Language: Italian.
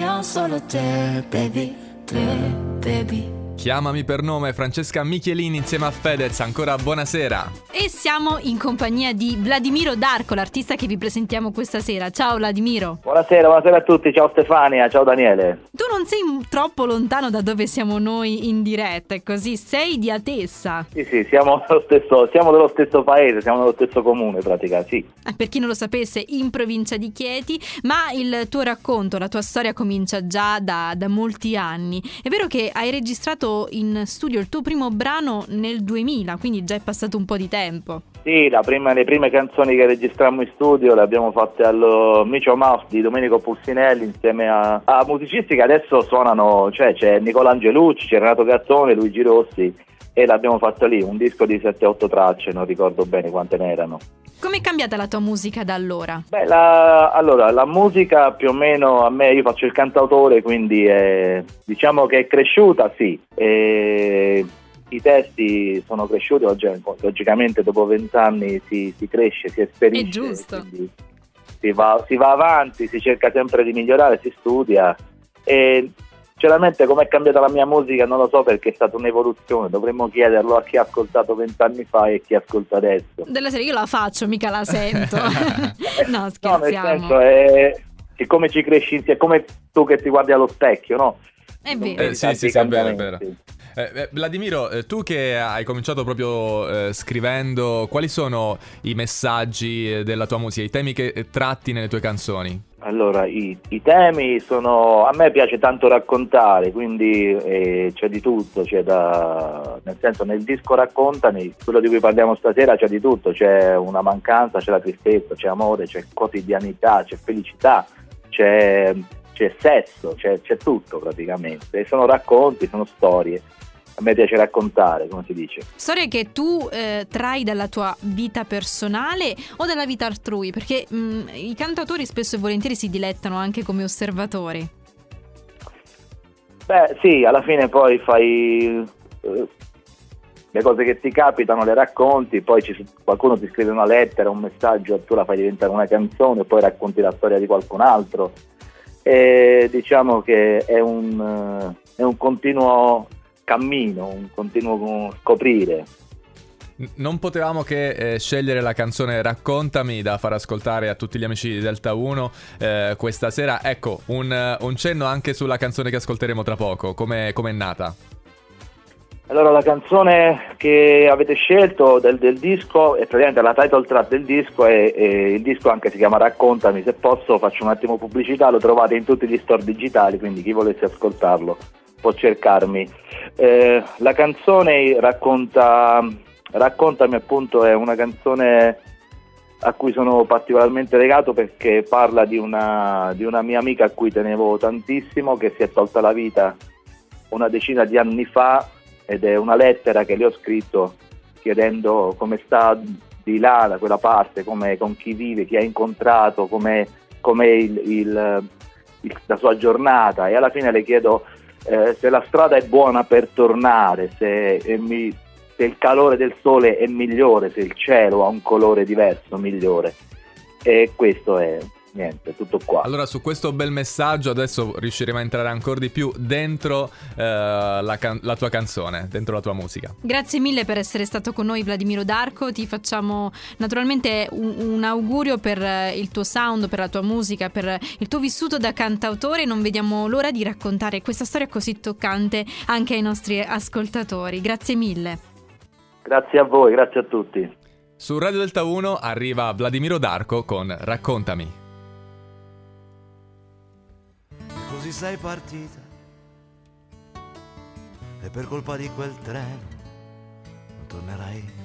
che ho solo te, baby, te, baby. Chiamami per nome Francesca Michelini insieme a Fedez, ancora buonasera. E siamo in compagnia di Vladimiro Darco, l'artista che vi presentiamo questa sera. Ciao Vladimiro. Buonasera, buonasera a tutti, ciao Stefania, ciao Daniele. Tu non sei troppo lontano da dove siamo noi in diretta, è così, sei di Atessa. Sì, sì, siamo dello stesso, siamo dello stesso paese, siamo dello stesso comune pratica, sì. Eh, per chi non lo sapesse, in provincia di Chieti, ma il tuo racconto, la tua storia comincia già da, da molti anni. È vero che hai registrato in studio il tuo primo brano nel 2000, quindi già è passato un po' di tempo. Sì, prima, le prime canzoni che registrammo in studio le abbiamo fatte al Micio Mouse di Domenico Pulsinelli insieme a, a, musicisti che adesso suonano, cioè c'è Nicola Angelucci, c'è Renato Gattone, Luigi Rossi e l'abbiamo fatto lì, un disco di 7-8 tracce, non ricordo bene quante ne erano. Come è cambiata la tua musica da allora? Beh, la, allora, la musica più o meno a me, io faccio il cantautore, quindi è, diciamo che è cresciuta, sì. E I testi sono cresciuti, oggi, logicamente dopo vent'anni si, si, cresce, si esperisce. È giusto. Si va, si va avanti, si cerca sempre di migliorare, si studia. E Sinceramente come è cambiata la mia musica non lo so perché è stata un'evoluzione, dovremmo chiederlo a chi ha ascoltato vent'anni fa e chi ascolta adesso. Della serie io la faccio, mica la sento. no, scherziamo. No, nel senso è, è come ci cresci insieme, è come tu che ti guardi allo specchio, no? È vero. Eh, sì, sì, sì, è vero, è vero. Eh, eh, Vladimiro, eh, tu che hai cominciato proprio eh, scrivendo, quali sono i messaggi eh, della tua musica, i temi che tratti nelle tue canzoni? Allora, i, i, temi sono. A me piace tanto raccontare, quindi eh, c'è di tutto, c'è da, nel senso nel disco Raccontami, quello di cui parliamo stasera c'è di tutto, c'è una mancanza, c'è la tristezza, c'è amore, c'è quotidianità, c'è felicità, c'è, c'è sesso, c'è, c'è tutto praticamente. Sono racconti, sono storie a me piace raccontare, come si dice. Storie che tu eh, trai dalla tua vita personale o dalla vita altrui? Perché mh, mm, i cantautori spesso e volentieri si dilettano anche come osservatori. Beh, sì, alla fine poi fai eh, le cose che ti capitano, le racconti, poi ci, qualcuno ti scrive una lettera, un messaggio, tu la fai diventare una canzone, poi racconti la storia di qualcun altro. E diciamo che è un, è un continuo cammino, un continuo scoprire. Non potevamo che eh, scegliere la canzone Raccontami da far ascoltare a tutti gli amici di Delta 1 eh, questa sera. Ecco, un, un, cenno anche sulla canzone che ascolteremo tra poco. Come è nata? Allora, la canzone che avete scelto del, del, disco è praticamente la title track del disco e, e, il disco anche si chiama Raccontami. Se posso faccio un attimo pubblicità, lo trovate in tutti gli store digitali, quindi chi volesse ascoltarlo può cercarmi. Eh, la canzone racconta, raccontami appunto, è una canzone a cui sono particolarmente legato perché parla di una, di una mia amica a cui tenevo tantissimo che si è tolta la vita una decina di anni fa ed è una lettera che le ho scritto chiedendo come sta di là, da quella parte, con chi vive, chi ha incontrato, come il, il, il, la sua giornata e alla fine le chiedo eh, se la strada è buona per tornare, se, mi, se, il calore del sole è migliore, se il cielo ha un colore diverso, migliore. E questo è niente, tutto qua. Allora, su questo bel messaggio adesso riusciremo a entrare ancora di più dentro eh, la, can- la, tua canzone, dentro la tua musica. Grazie mille per essere stato con noi, Vladimiro Darco. Ti facciamo naturalmente un, un augurio per eh, il tuo sound, per la tua musica, per il tuo vissuto da cantautore. Non vediamo l'ora di raccontare questa storia così toccante anche ai nostri ascoltatori. Grazie mille. Grazie a voi, grazie a tutti. Su Radio Delta 1 arriva Vladimiro Darco con Raccontami. Così sei partita. E per colpa di quel treno non tornerai